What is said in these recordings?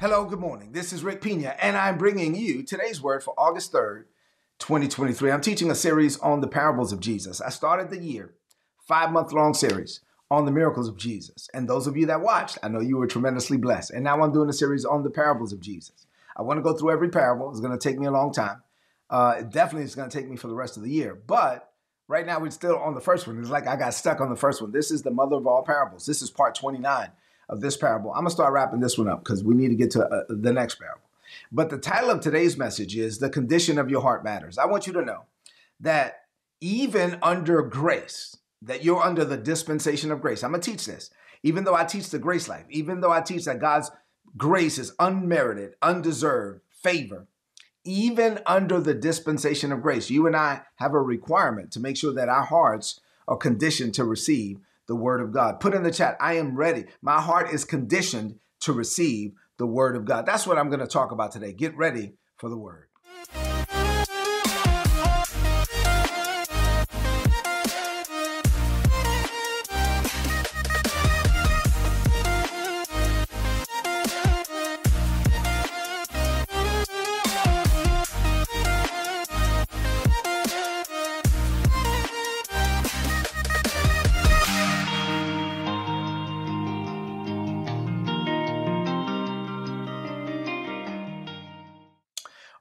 Hello, good morning. This is Rick Pina, and I'm bringing you today's word for August 3rd, 2023. I'm teaching a series on the parables of Jesus. I started the year, five month long series on the miracles of Jesus. And those of you that watched, I know you were tremendously blessed. And now I'm doing a series on the parables of Jesus. I want to go through every parable. It's going to take me a long time. Uh, it definitely is going to take me for the rest of the year. But right now, we're still on the first one. It's like I got stuck on the first one. This is the mother of all parables. This is part 29 of this parable. I'm going to start wrapping this one up because we need to get to uh, the next parable. But the title of today's message is The Condition of Your Heart Matters. I want you to know that even under grace, that you're under the dispensation of grace. I'm going to teach this. Even though I teach the grace life, even though I teach that God's grace is unmerited, undeserved favor, even under the dispensation of grace, you and I have a requirement to make sure that our hearts are conditioned to receive the word of God. Put in the chat, I am ready. My heart is conditioned to receive the word of God. That's what I'm going to talk about today. Get ready for the word.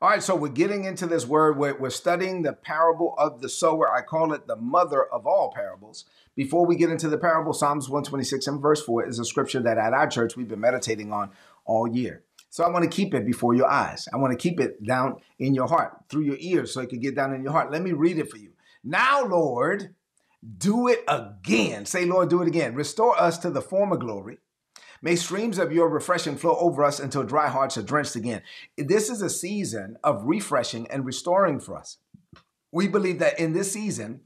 All right, so we're getting into this word. We're, we're, studying the parable of the sower. I call it the mother of all parables. Before we get into the parable, Psalms 126 and verse 4 is a scripture that at our church we've been meditating on all year. So I want to keep it before your eyes. I want to keep it down in your heart, through your ears, so it can get down in your heart. Let me read it for you. Now, Lord, do it again. Say, Lord, do it again. Restore us to the former glory May streams of your refreshing flow over us until dry hearts are drenched again. This is a season of refreshing and restoring for us. We believe that in this season,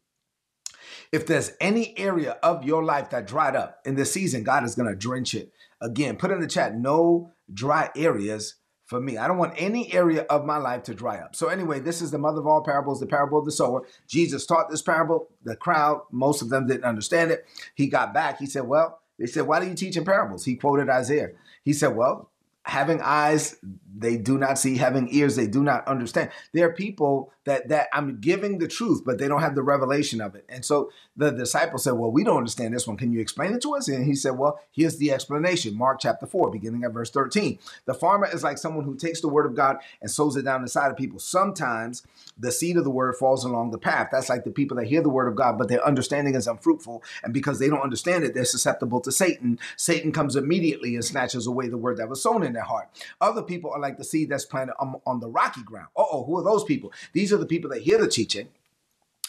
if there's any area of your life that dried up in this season, God is going to drench it again. Put in the chat, no dry areas for me. I don't want any area of my life to dry up. So, anyway, this is the mother of all parables, the parable of the sower. Jesus taught this parable. The crowd, most of them didn't understand it. He got back. He said, Well, they said, Why do you teach in parables? He quoted Isaiah. He said, Well, having eyes they do not see having ears they do not understand. There are people that that i'm giving the truth but they don't have the revelation of it. And so the disciples said well we don't understand this one. Can you explain it to us? And he said well here's the explanation. Mark chapter 4 beginning at verse 13 the farmer is like someone who takes the word of god and sows it down inside of people. Sometimes the seed of the word falls along the path. That's like the people that hear the word of god but their understanding is unfruitful. And because they don't understand it they're susceptible to satan. Satan comes immediately and snatches away the word that was sown in in their heart. Other people are like the seed that's planted on, on the rocky ground. oh, who are those people? These are the people that hear the teaching,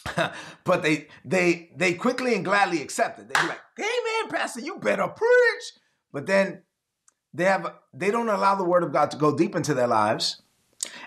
but they they they quickly and gladly accept it. They're like, "Hey man, pastor, you better preach." But then they have they don't allow the word of God to go deep into their lives.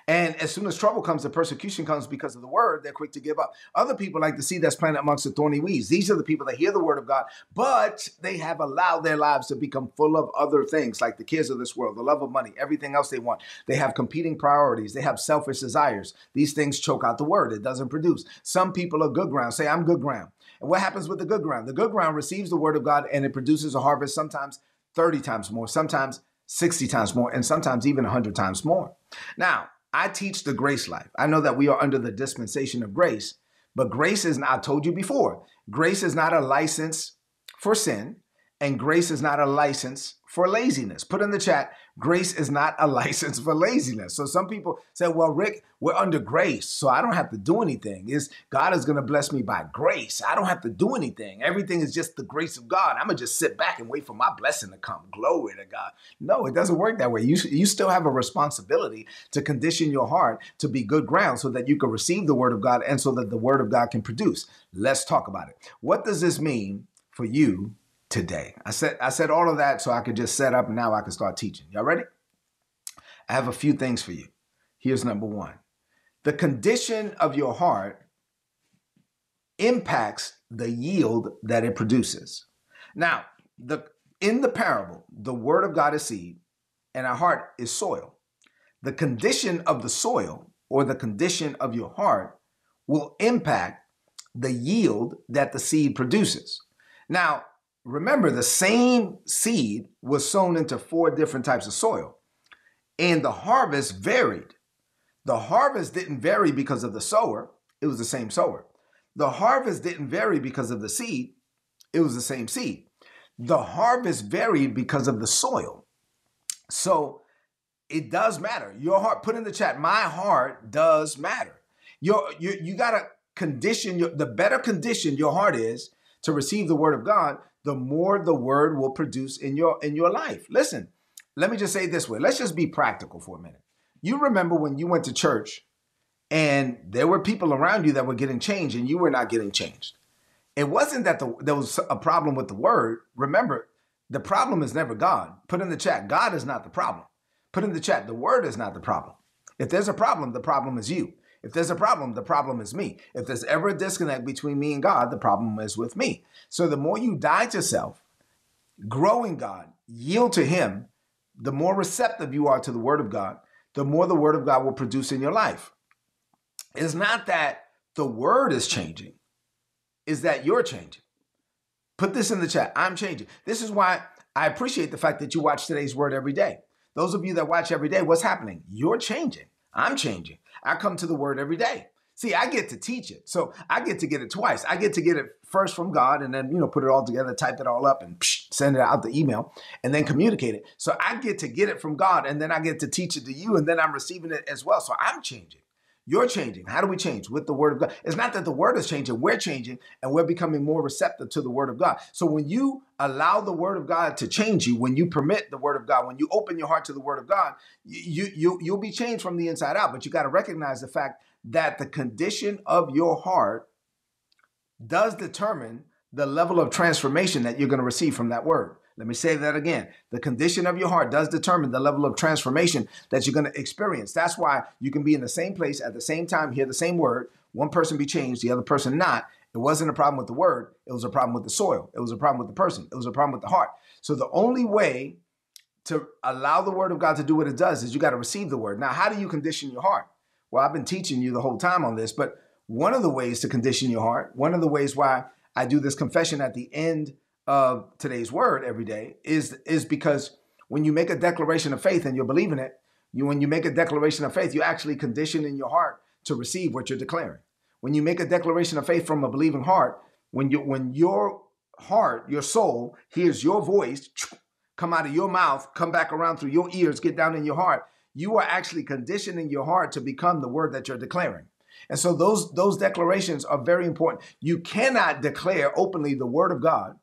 And as soon as trouble comes, the persecution comes because of the word, they're quick to give up. Other people like the seed that's planted amongst the thorny weeds. These are the people that hear the word of God, but they have allowed their lives to become full of other things like the cares of this world, the love of money, everything else they want. They have competing priorities, they have selfish desires. These things choke out the word, it doesn't produce. Some people are good ground. Say, I'm good ground. And what happens with the good ground? The good ground receives the word of God and it produces a harvest sometimes 30 times more, sometimes 60 times more, and sometimes even 100 times more. Now, I teach the grace life. I know that we are under the dispensation of grace, but grace is I told you before, grace is not a license for sin, and grace is not a license for laziness. Put in the chat, grace is not a license for laziness. So some people say, well, Rick, we're under grace, so I don't have to do anything. Is God is going to bless me by grace. I don't have to do anything. Everything is just the grace of God. I'm going to just sit back and wait for my blessing to come. Glory to God. No, it doesn't work that way. You, you still have a responsibility to condition your heart to be good ground so that you can receive the word of God and so that the word of God can produce. Let's talk about it. What does this mean for you today. I said I said all of that so I could just set up and now I can start teaching. Y'all ready? I have a few things for you. Here's number 1. The condition of your heart impacts the yield that it produces. Now, the in the parable, the word of God is seed and our heart is soil. The condition of the soil or the condition of your heart will impact the yield that the seed produces. Now, remember the same seed was sown into four different types of soil. and the harvest varied. The harvest didn't vary because of the sower, it was the same sower. The harvest didn't vary because of the seed, it was the same seed. The harvest varied because of the soil. So it does matter. Your heart, put in the chat, my heart does matter. Your, you, you got to condition, your, the better condition your heart is to receive the word of God, the more the word will produce in your in your life. Listen, let me just say this way. Let's just be practical for a minute. You remember when you went to church and there were people around you that were getting changed and you were not getting changed. It wasn't that the, there was a problem with the word. Remember, the problem is never God. Put in the chat, God is not the problem. Put in the chat, the word is not the problem. If there's a problem, the problem is you. If there's a problem, the problem is me. If there's ever a disconnect between me and God, the problem is with me. So the more you die to self, grow in God, yield to Him, the more receptive you are to the Word of God, the more the Word of God will produce in your life. It's not that the Word is changing, it's that you're changing. Put this in the chat. I'm changing. This is why I appreciate the fact that you watch today's Word every day. Those of you that watch every day, what's happening? You're changing. I'm changing. I come to the word every day. See, I get to teach it. So I get to get it twice. I get to get it first from God and then, you know, put it all together, type it all up and psh, send it out the email and then communicate it. So I get to get it from God and then I get to teach it to you and then I'm receiving it as well. So I'm changing. You're changing. How do we change? With the word of God. It's not that the word is changing, we're changing and we're becoming more receptive to the word of God. So when you allow the word of God to change you, when you permit the word of God, when you open your heart to the word of God, you, you, you'll be changed from the inside out. But you got to recognize the fact that the condition of your heart does determine the level of transformation that you're going to receive from that word. Let me say that again. The condition of your heart does determine the level of transformation that you're going to experience. That's why you can be in the same place at the same time, hear the same word, one person be changed, the other person not. It wasn't a problem with the word, it was a problem with the soil. It was a problem with the person. It was a problem with the heart. So the only way to allow the word of God to do what it does is you got to receive the word. Now, how do you condition your heart? Well, I've been teaching you the whole time on this, but one of the ways to condition your heart, one of the ways why I do this confession at the end of today's word every day is is because when you make a declaration of faith and you're believing it, you when you make a declaration of faith, you actually condition in your heart to receive what you're declaring. When you make a declaration of faith from a believing heart, when you when your heart, your soul hears your voice come out of your mouth, come back around through your ears, get down in your heart, you are actually conditioning your heart to become the word that you're declaring. And so those those declarations are very important. You cannot declare openly the word of God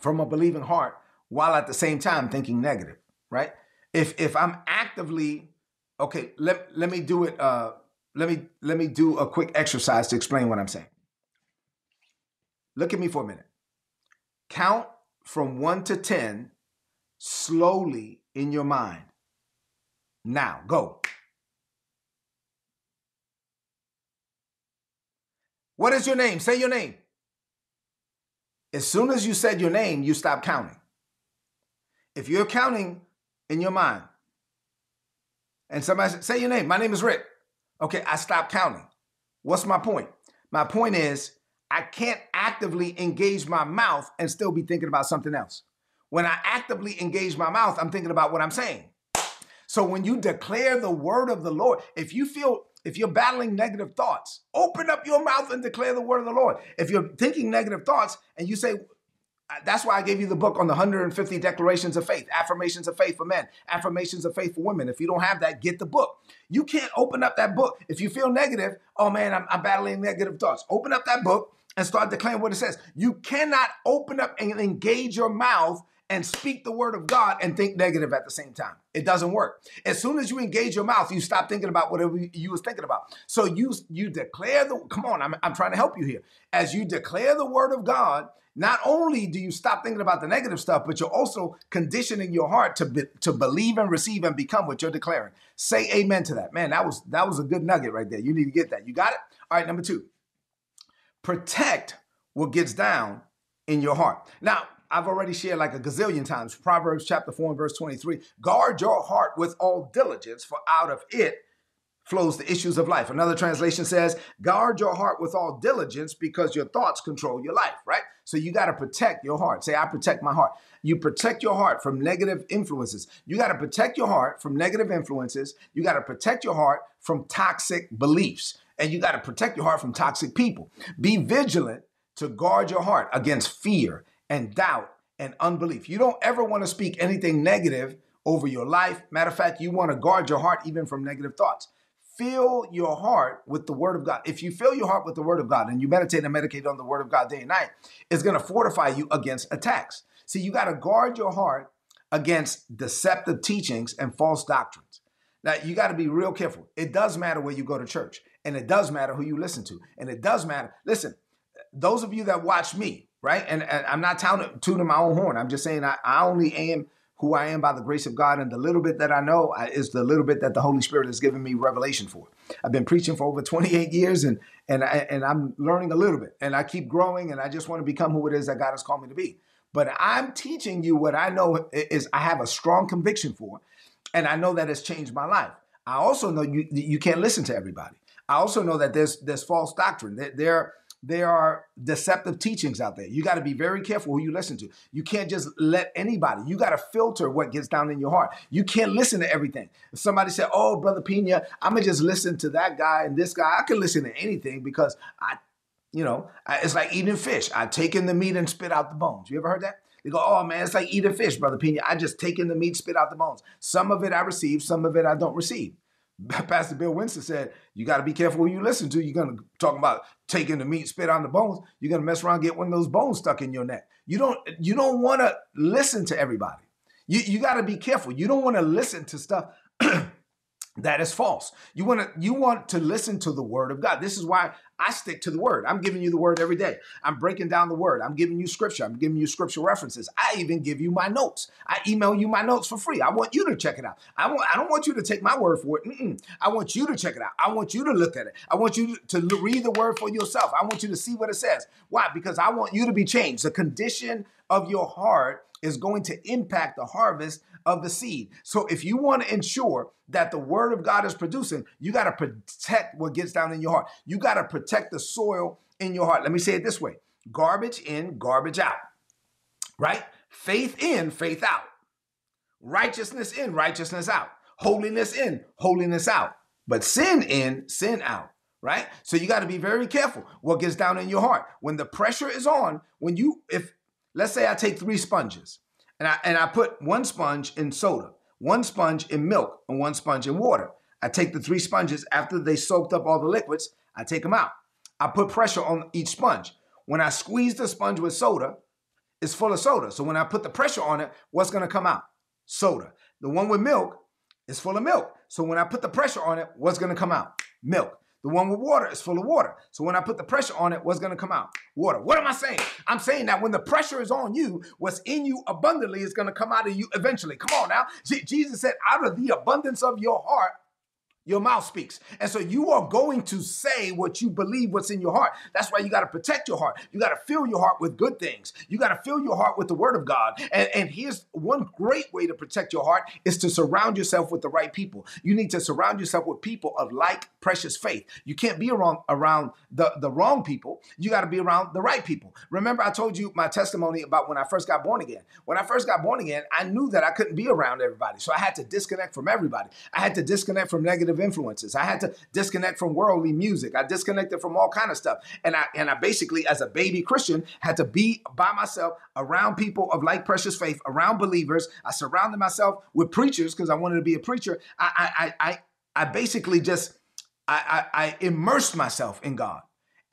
from a believing heart while at the same time thinking negative, right? If if I'm actively okay, let let me do it uh let me let me do a quick exercise to explain what I'm saying. Look at me for a minute. Count from 1 to 10 slowly in your mind. Now, go. What is your name? Say your name. As soon as you said your name, you stop counting. If you're counting in your mind, and somebody say, say your name, my name is Rick. Okay, I stop counting. What's my point? My point is I can't actively engage my mouth and still be thinking about something else. When I actively engage my mouth, I'm thinking about what I'm saying. So when you declare the word of the Lord, if you feel if you're battling negative thoughts, open up your mouth and declare the word of the Lord. If you're thinking negative thoughts and you say, that's why I gave you the book on the 150 declarations of faith, affirmations of faith for men, affirmations of faith for women. If you don't have that, get the book. You can't open up that book. If you feel negative, oh man, I'm, I'm battling negative thoughts. Open up that book and start declaring what it says. You cannot open up and engage your mouth and speak the word of God and think negative at the same time. It doesn't work. As soon as you engage your mouth, you stop thinking about whatever you was thinking about. So you you declare the come on, I'm, I'm trying to help you here. As you declare the word of God, not only do you stop thinking about the negative stuff, but you're also conditioning your heart to be, to believe and receive and become what you're declaring. Say amen to that. Man, that was that was a good nugget right there. You need to get that. You got it? All right, number 2. Protect what gets down in your heart. Now, I've already shared like a gazillion times. Proverbs chapter 4 and verse 23. Guard your heart with all diligence, for out of it flows the issues of life. Another translation says, guard your heart with all diligence because your thoughts control your life, right? So you got to protect your heart. Say, I protect my heart. You protect your heart from negative influences. You got to protect your heart from negative influences. You got to protect your heart from toxic beliefs. And you got to protect your heart from toxic people. Be vigilant to guard your heart against fear and doubt and unbelief. You don't ever want to speak anything negative over your life. Matter of fact, you want to guard your heart even from negative thoughts. Fill your heart with the word of God. If you fill your heart with the word of God and you meditate and meditate on the word of God day and night, it's going to fortify you against attacks. See, you got to guard your heart against deceptive teachings and false doctrines. Now, you got to be real careful. It does matter where you go to church, and it does matter who you listen to, and it does matter. Listen, those of you that watch me, right? And, and I'm not tooting my own horn. I'm just saying I, I only am who I am by the grace of God, and the little bit that I know is the little bit that the Holy Spirit has given me revelation for. I've been preaching for over 28 years, and and I, and I'm learning a little bit, and I keep growing, and I just want to become who it is that God has called me to be. But I'm teaching you what I know is I have a strong conviction for, and I know that it's changed my life. I also know you you can't listen to everybody. I also know that there's there's false doctrine. There, there there are deceptive teachings out there. You got to be very careful who you listen to. You can't just let anybody. You got to filter what gets down in your heart. You can't listen to everything. If somebody said, "Oh, brother Pina, I'm gonna just listen to that guy and this guy," I can listen to anything because I, you know, it's like eating fish. I take in the meat and spit out the bones. You ever heard that? They go, "Oh man, it's like eating fish, brother Pina. I just take in the meat, spit out the bones. Some of it I receive, some of it I don't receive." Pastor Bill Winston said, you got to be careful who you listen to. You're going to talk about taking the meat, spit on the bones. You're going to mess around, get one of those bones stuck in your neck. You don't, you don't want to listen to everybody. You, you got to be careful. You don't want to listen to stuff that is false. You want to you want to listen to the word of God. This is why I stick to the word. I'm giving you the word every day. I'm breaking down the word. I'm giving you scripture. I'm giving you scripture references. I even give you my notes. I email you my notes for free. I want you to check it out. I want I don't want you to take my word for it. Mm-mm. I want you to check it out. I want you to look at it. I want you to read the word for yourself. I want you to see what it says. Why? Because I want you to be changed. The condition of your heart is going to impact the harvest of the seed. So if you want to ensure that the word of God is producing, you got to protect what gets down in your heart. You got to protect the soil in your heart. Let me say it this way garbage in, garbage out, right? Faith in, faith out. Righteousness in, righteousness out. Holiness in, holiness out. But sin in, sin out right? So you got to be very careful what gets down in your heart. When the pressure is on, when you if let's say I take 3 sponges and I and I put one sponge in soda, one sponge in milk, and one sponge in water. I take the three sponges after they soaked up all the liquids, I take them out. I put pressure on each sponge. When I squeeze the sponge with soda, it's full of soda. So when I put the pressure on it, what's going to come out? Soda. The one with milk is full of milk. So when I put the pressure on it, what's going to come out? Milk. The one with water is full of water. So when I put the pressure on it, what's going to come out? Water. What am I saying? I'm saying that when the pressure is on you, what's in you abundantly is going to come out of you eventually. Come on now. Jesus said, out of the abundance of your heart, your mouth speaks. And so you are going to say what you believe, what's in your heart. That's why you got to protect your heart. You got to fill your heart with good things. You got to fill your heart with the word of God. And, and here's one great way to protect your heart is to surround yourself with the right people. You need to surround yourself with people of like precious faith. You can't be around around the, the wrong people. You got to be around the right people. Remember, I told you my testimony about when I first got born again. When I first got born again, I knew that I couldn't be around everybody. So I had to disconnect from everybody. I had to disconnect from negative influences. I had to disconnect from worldly music. I disconnected from all kind of stuff. And I and I basically, as a baby Christian, had to be by myself around people of like precious faith, around believers. I surrounded myself with preachers because I wanted to be a preacher. I I I I basically just I, I, I immersed myself in God.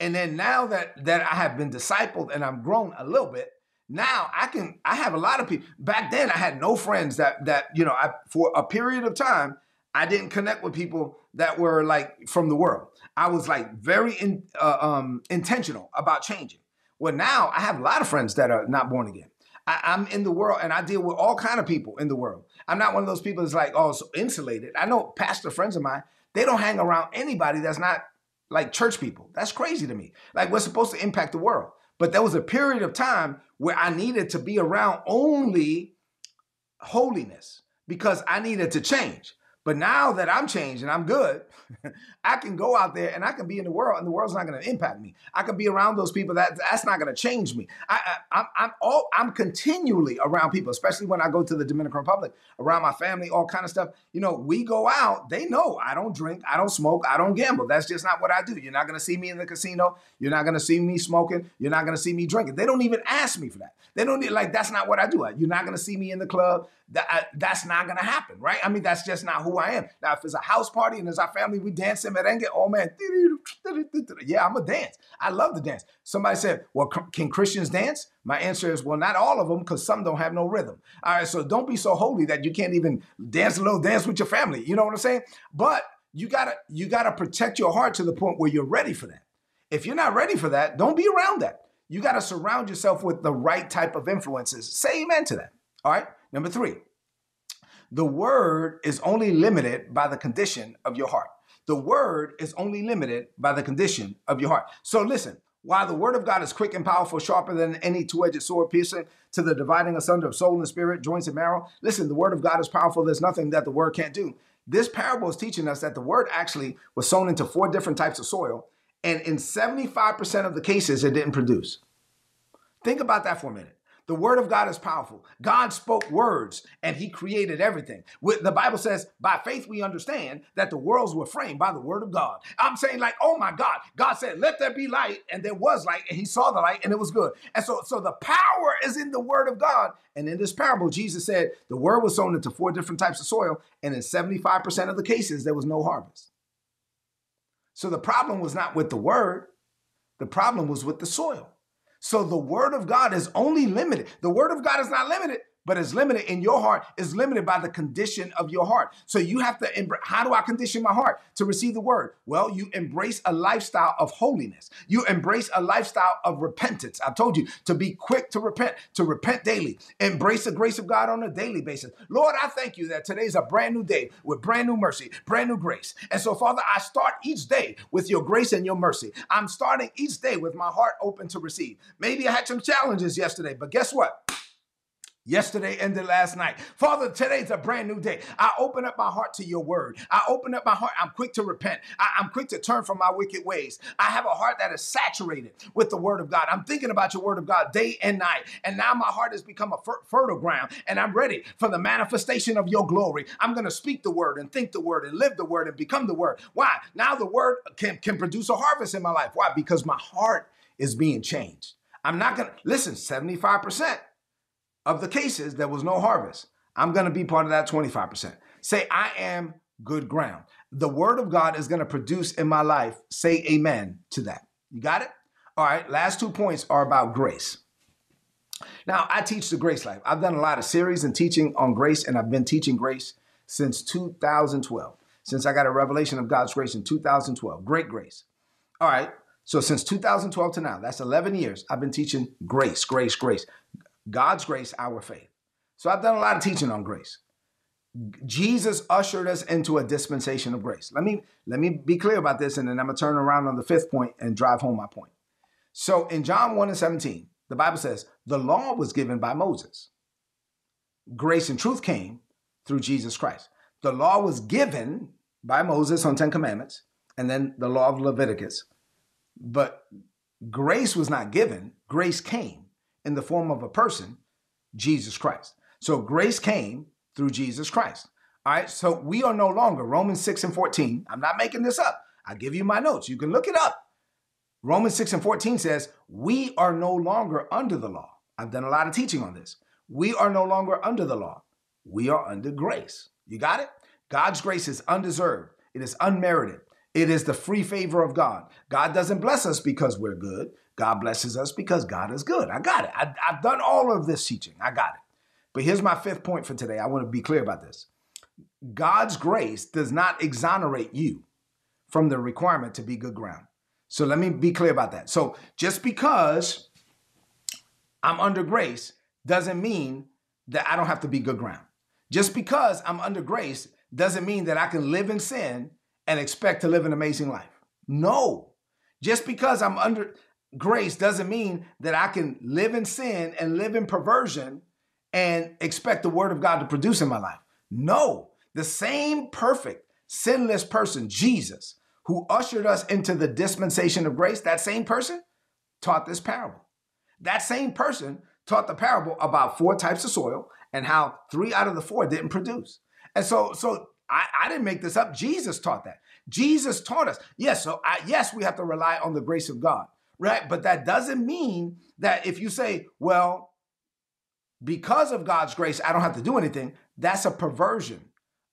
And then now that that I have been discipled and I'm grown a little bit, now I can I have a lot of people. Back then I had no friends that that you know I for a period of time I didn't connect with people that were like from the world. I was like very in, uh, um, intentional about changing. Well, now I have a lot of friends that are not born again. I, I'm in the world and I deal with all kind of people in the world. I'm not one of those people that's like, oh, so insulated. I know pastor friends of mine, they don't hang around anybody that's not like church people. That's crazy to me. Like we're supposed to impact the world. But there was a period of time where I needed to be around only holiness because I needed to change. But now that I'm changed and I'm good, I can go out there and I can be in the world, and the world's not going to impact me. I can be around those people that that's not going to change me. I, I, I'm all I'm continually around people, especially when I go to the Dominican Republic, around my family, all kind of stuff. You know, we go out. They know I don't drink, I don't smoke, I don't gamble. That's just not what I do. You're not going to see me in the casino. You're not going to see me smoking. You're not going to see me drinking. They don't even ask me for that. They don't need like that's not what I do. You're not going to see me in the club. That I, that's not to happen, right? I mean, that's just not who I am. Now, if it's a house party and it's our family, we dance in merengue. Oh man, yeah, I'm a dance. I love to dance. Somebody said, "Well, can Christians dance?" My answer is, "Well, not all of them, because some don't have no rhythm." All right, so don't be so holy that you can't even dance a little dance with your family. You know what I'm saying? But you gotta you gotta protect your heart to the point where you're ready for that. If you're not ready for that, don't be around that. You got to surround yourself with the right type of influences. Say amen to that. All right. Number three, the word is only limited by the condition of your heart. The word is only limited by the condition of your heart. So listen, while the word of God is quick and powerful, sharper than any two edged sword, piercing to the dividing asunder of soul and spirit, joints and marrow, listen, the word of God is powerful. There's nothing that the word can't do. This parable is teaching us that the word actually was sown into four different types of soil, and in 75% of the cases, it didn't produce. Think about that for a minute. The word of God is powerful. God spoke words and he created everything. The Bible says, by faith we understand that the worlds were framed by the word of God. I'm saying, like, oh my God, God said, let there be light, and there was light, and he saw the light, and it was good. And so, so the power is in the word of God. And in this parable, Jesus said the word was sown into four different types of soil, and in 75% of the cases, there was no harvest. So the problem was not with the word, the problem was with the soil. So the word of God is only limited. The word of God is not limited, but it's limited in your heart, is limited by the condition of your heart. So you have to embrace how do I condition my heart to receive the word? Well, you embrace a lifestyle of holiness. You embrace a lifestyle of repentance. I told you to be quick to repent, to repent daily. Embrace the grace of God on a daily basis. Lord, I thank you that today's a brand new day with brand new mercy, brand new grace. And so, Father, I start each day with your grace and your mercy. I'm starting each day with my heart open to receive. Maybe I had some challenges yesterday, but guess what? Yesterday ended last night. Father, today's a brand new day. I open up my heart to your word. I open up my heart. I'm quick to repent. I, am quick to turn from my wicked ways. I have a heart that is saturated with the word of God. I'm thinking about your word of God day and night. And now my heart has become a fer- fertile ground and I'm ready for the manifestation of your glory. I'm going to speak the word and think the word and live the word and become the word. Why? Now the word can, can produce a harvest in my life. Why? Because my heart is being changed. I'm not going to listen, 75% of the cases, there was no harvest. I'm going to be part of that 25%. Say, I am good ground. The word of God is going to produce in my life. Say amen to that. You got it? All right, last two points are about grace. Now, I teach the grace life. I've done a lot of series and teaching on grace, and I've been teaching grace since 2012, since I got a revelation of God's grace in 2012. Great grace. All right, so since 2012 to now, that's 11 years, I've been teaching grace, grace, grace. God's grace, our faith. So I've done a lot of teaching on grace. Jesus ushered us into a dispensation of grace. Let me let me be clear about this, and then I'm gonna turn around on the fifth point and drive home my point. So in John 1 and 17, the Bible says, the law was given by Moses. Grace and truth came through Jesus Christ. The law was given by Moses on Ten Commandments, and then the law of Leviticus. But grace was not given, grace came in the form of a person, Jesus Christ. So grace came through Jesus Christ. All right, so we are no longer, Romans 6 and 14. I'm not making this up. I give you my notes. You can look it up. Romans 6 and 14 says, We are no longer under the law. I've done a lot of teaching on this. We are no longer under the law. We are under grace. You got it? God's grace is undeserved, it is unmerited. It is the free favor of God. God doesn't bless us because we're good. God blesses us because God is good. I got it. I, have done all of this teaching. I got it. But here's my fifth point for today. I want to be clear about this. God's grace does not exonerate you from the requirement to be good ground. So let me be clear about that. So just because I'm under grace doesn't mean that I don't have to be good ground. Just because I'm under grace doesn't mean that I can live in sin and expect to live an amazing life. No. Just because I'm under grace doesn't mean that I can live in sin and live in perversion and expect the word of God to produce in my life. No. The same perfect, sinless person, Jesus, who ushered us into the dispensation of grace, that same person taught this parable. That same person taught the parable about four types of soil and how three out of the four didn't produce. And so, so I, I didn't make this up. Jesus taught that. Jesus taught us. Yes, so I, yes, we have to rely on the grace of God, right? But that doesn't mean that if you say, well, because of God's grace, I don't have to do anything, that's a perversion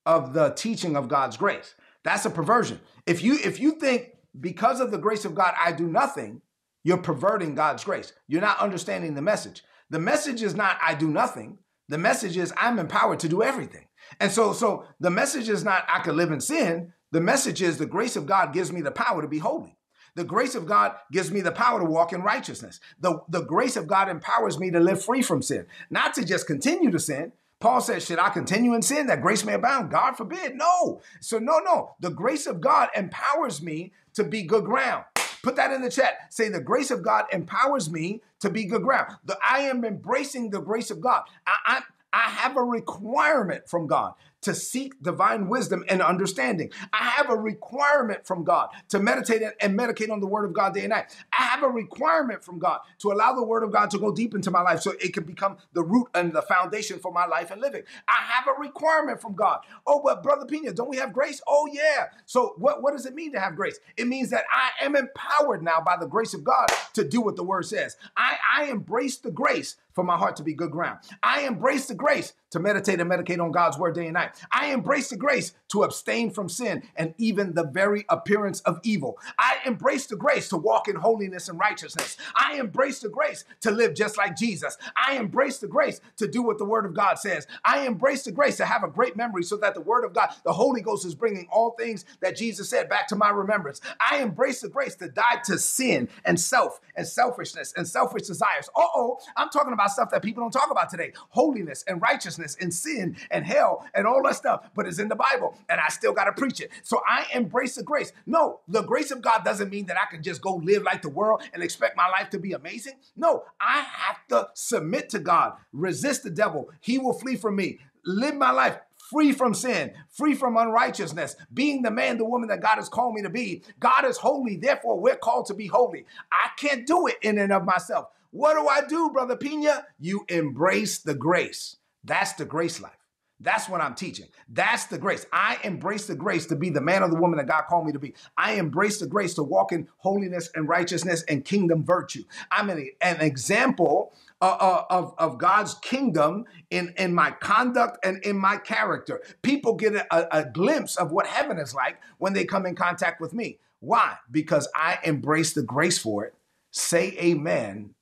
of the teaching of God's grace. That's a perversion. If you if you think because of the grace of God I do nothing, you're perverting God's grace. You're not understanding the message. The message is not I do nothing. The message is I'm empowered to do everything. And so so the message is not I can live in sin. The message is the grace of God gives me the power to be holy. The grace of God gives me the power to walk in righteousness. The, the grace of God empowers me to live free from sin, not to just continue to sin. Paul says, Should I continue in sin that grace may abound? God forbid. No. So, no, no. The grace of God empowers me to be good ground. Put that in the chat. Say, The grace of God empowers me to be good ground. The, I am embracing the grace of God. I, I, I have a requirement from God to seek divine wisdom and understanding. I have a requirement from God to meditate and meditate on the word of God day and night. I have a requirement from God to allow the word of God to go deep into my life so it can become the root and the foundation for my life and living. I have a requirement from God. Oh, but Brother Pina, don't we have grace? Oh, yeah. So what, what does it mean to have grace? It means that I am empowered now by the grace of God to do what the word says. I, I embrace the grace for my heart to be good ground. I embrace the grace to meditate and medicate on God's word day and night. I embrace the grace to abstain from sin and even the very appearance of evil. I embrace the grace to walk in holiness and righteousness. I embrace the grace to live just like Jesus. I embrace the grace to do what the word of God says. I embrace the grace to have a great memory so that the word of God, the Holy Ghost is bringing all things that Jesus said back to my remembrance. I embrace the grace to die to sin and self and selfishness and selfish desires. Uh oh, I'm talking about stuff that people don't talk about today holiness and righteousness and sin and hell and all that stuff, but it's in the Bible and I still got to preach it. So I embrace the grace. No, the grace of God doesn't mean that I can just go live like the world and expect my life to be amazing. No, I have to submit to God, resist the devil. He will flee from me. Live my life free from sin, free from unrighteousness, being the man, the woman that God has called me to be. God is holy, therefore we're called to be holy. I can't do it in and of myself. What do I do, Brother Pina? You embrace the grace. That's the grace life. That's what I'm teaching. That's the grace. I embrace the grace to be the man or the woman that God called me to be. I embrace the grace to walk in holiness and righteousness and kingdom virtue. I'm an, an example uh, uh, of, of God's kingdom in, in my conduct and in my character. People get a, a glimpse of what heaven is like when they come in contact with me. Why? Because I embrace the grace for it. Say amen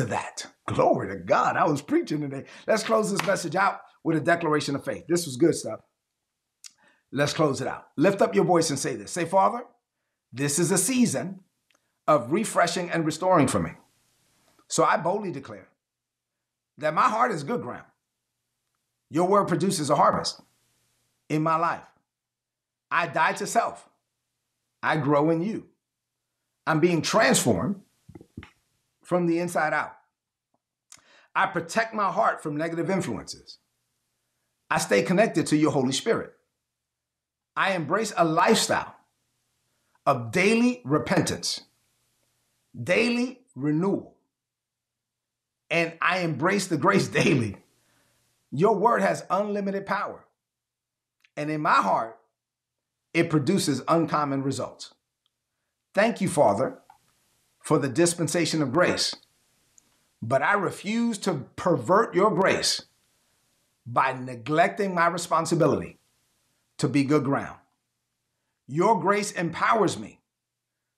to that. Glory to God. I was preaching today. Let's close this message out with a declaration of faith. This was good stuff. Let's close it out. Lift up your voice and say this. Say, Father, this is a season of refreshing and restoring for me. So I boldly declare that my heart is good ground. Your word produces a harvest in my life. I die to self. I grow in you. I'm being transformed from the inside out. I protect my heart from negative influences. I stay connected to your Holy Spirit. I embrace a lifestyle of daily repentance, daily renewal, and I embrace the grace daily. Your word has unlimited power. And in my heart, it produces uncommon results. Thank you, Father, for the dispensation of grace. But I refuse to pervert your grace by neglecting my responsibility to be good ground. Your grace empowers me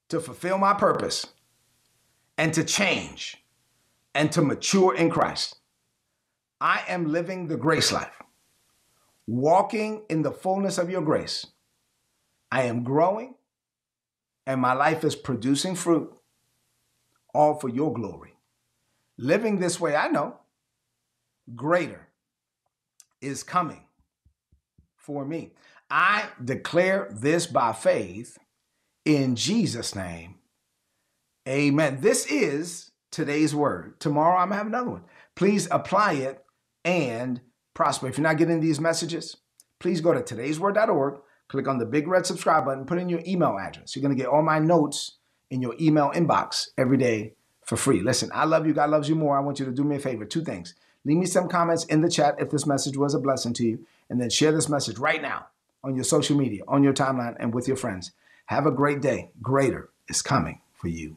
to fulfill my purpose and to change and to mature in Christ. I am living the grace life, walking in the fullness of your grace. I am growing and my life is producing fruit all for your glory. Living this way, I know greater is coming for me. I declare this by faith in Jesus' name. Amen. This is today's word. Tomorrow I'm going to have another one. Please apply it and prosper. If you're not getting these messages, please go to today'sword.org, click on the big red subscribe button, put in your email address. You're going to get all my notes in your email inbox every day for free. Listen, I love you. God loves you more. I want you to do me a favor. Two things. Leave me some comments in the chat if this message was a blessing to you, and then share this message right now on your social media, on your timeline, and with your friends. Have a great day. Greater is coming for you.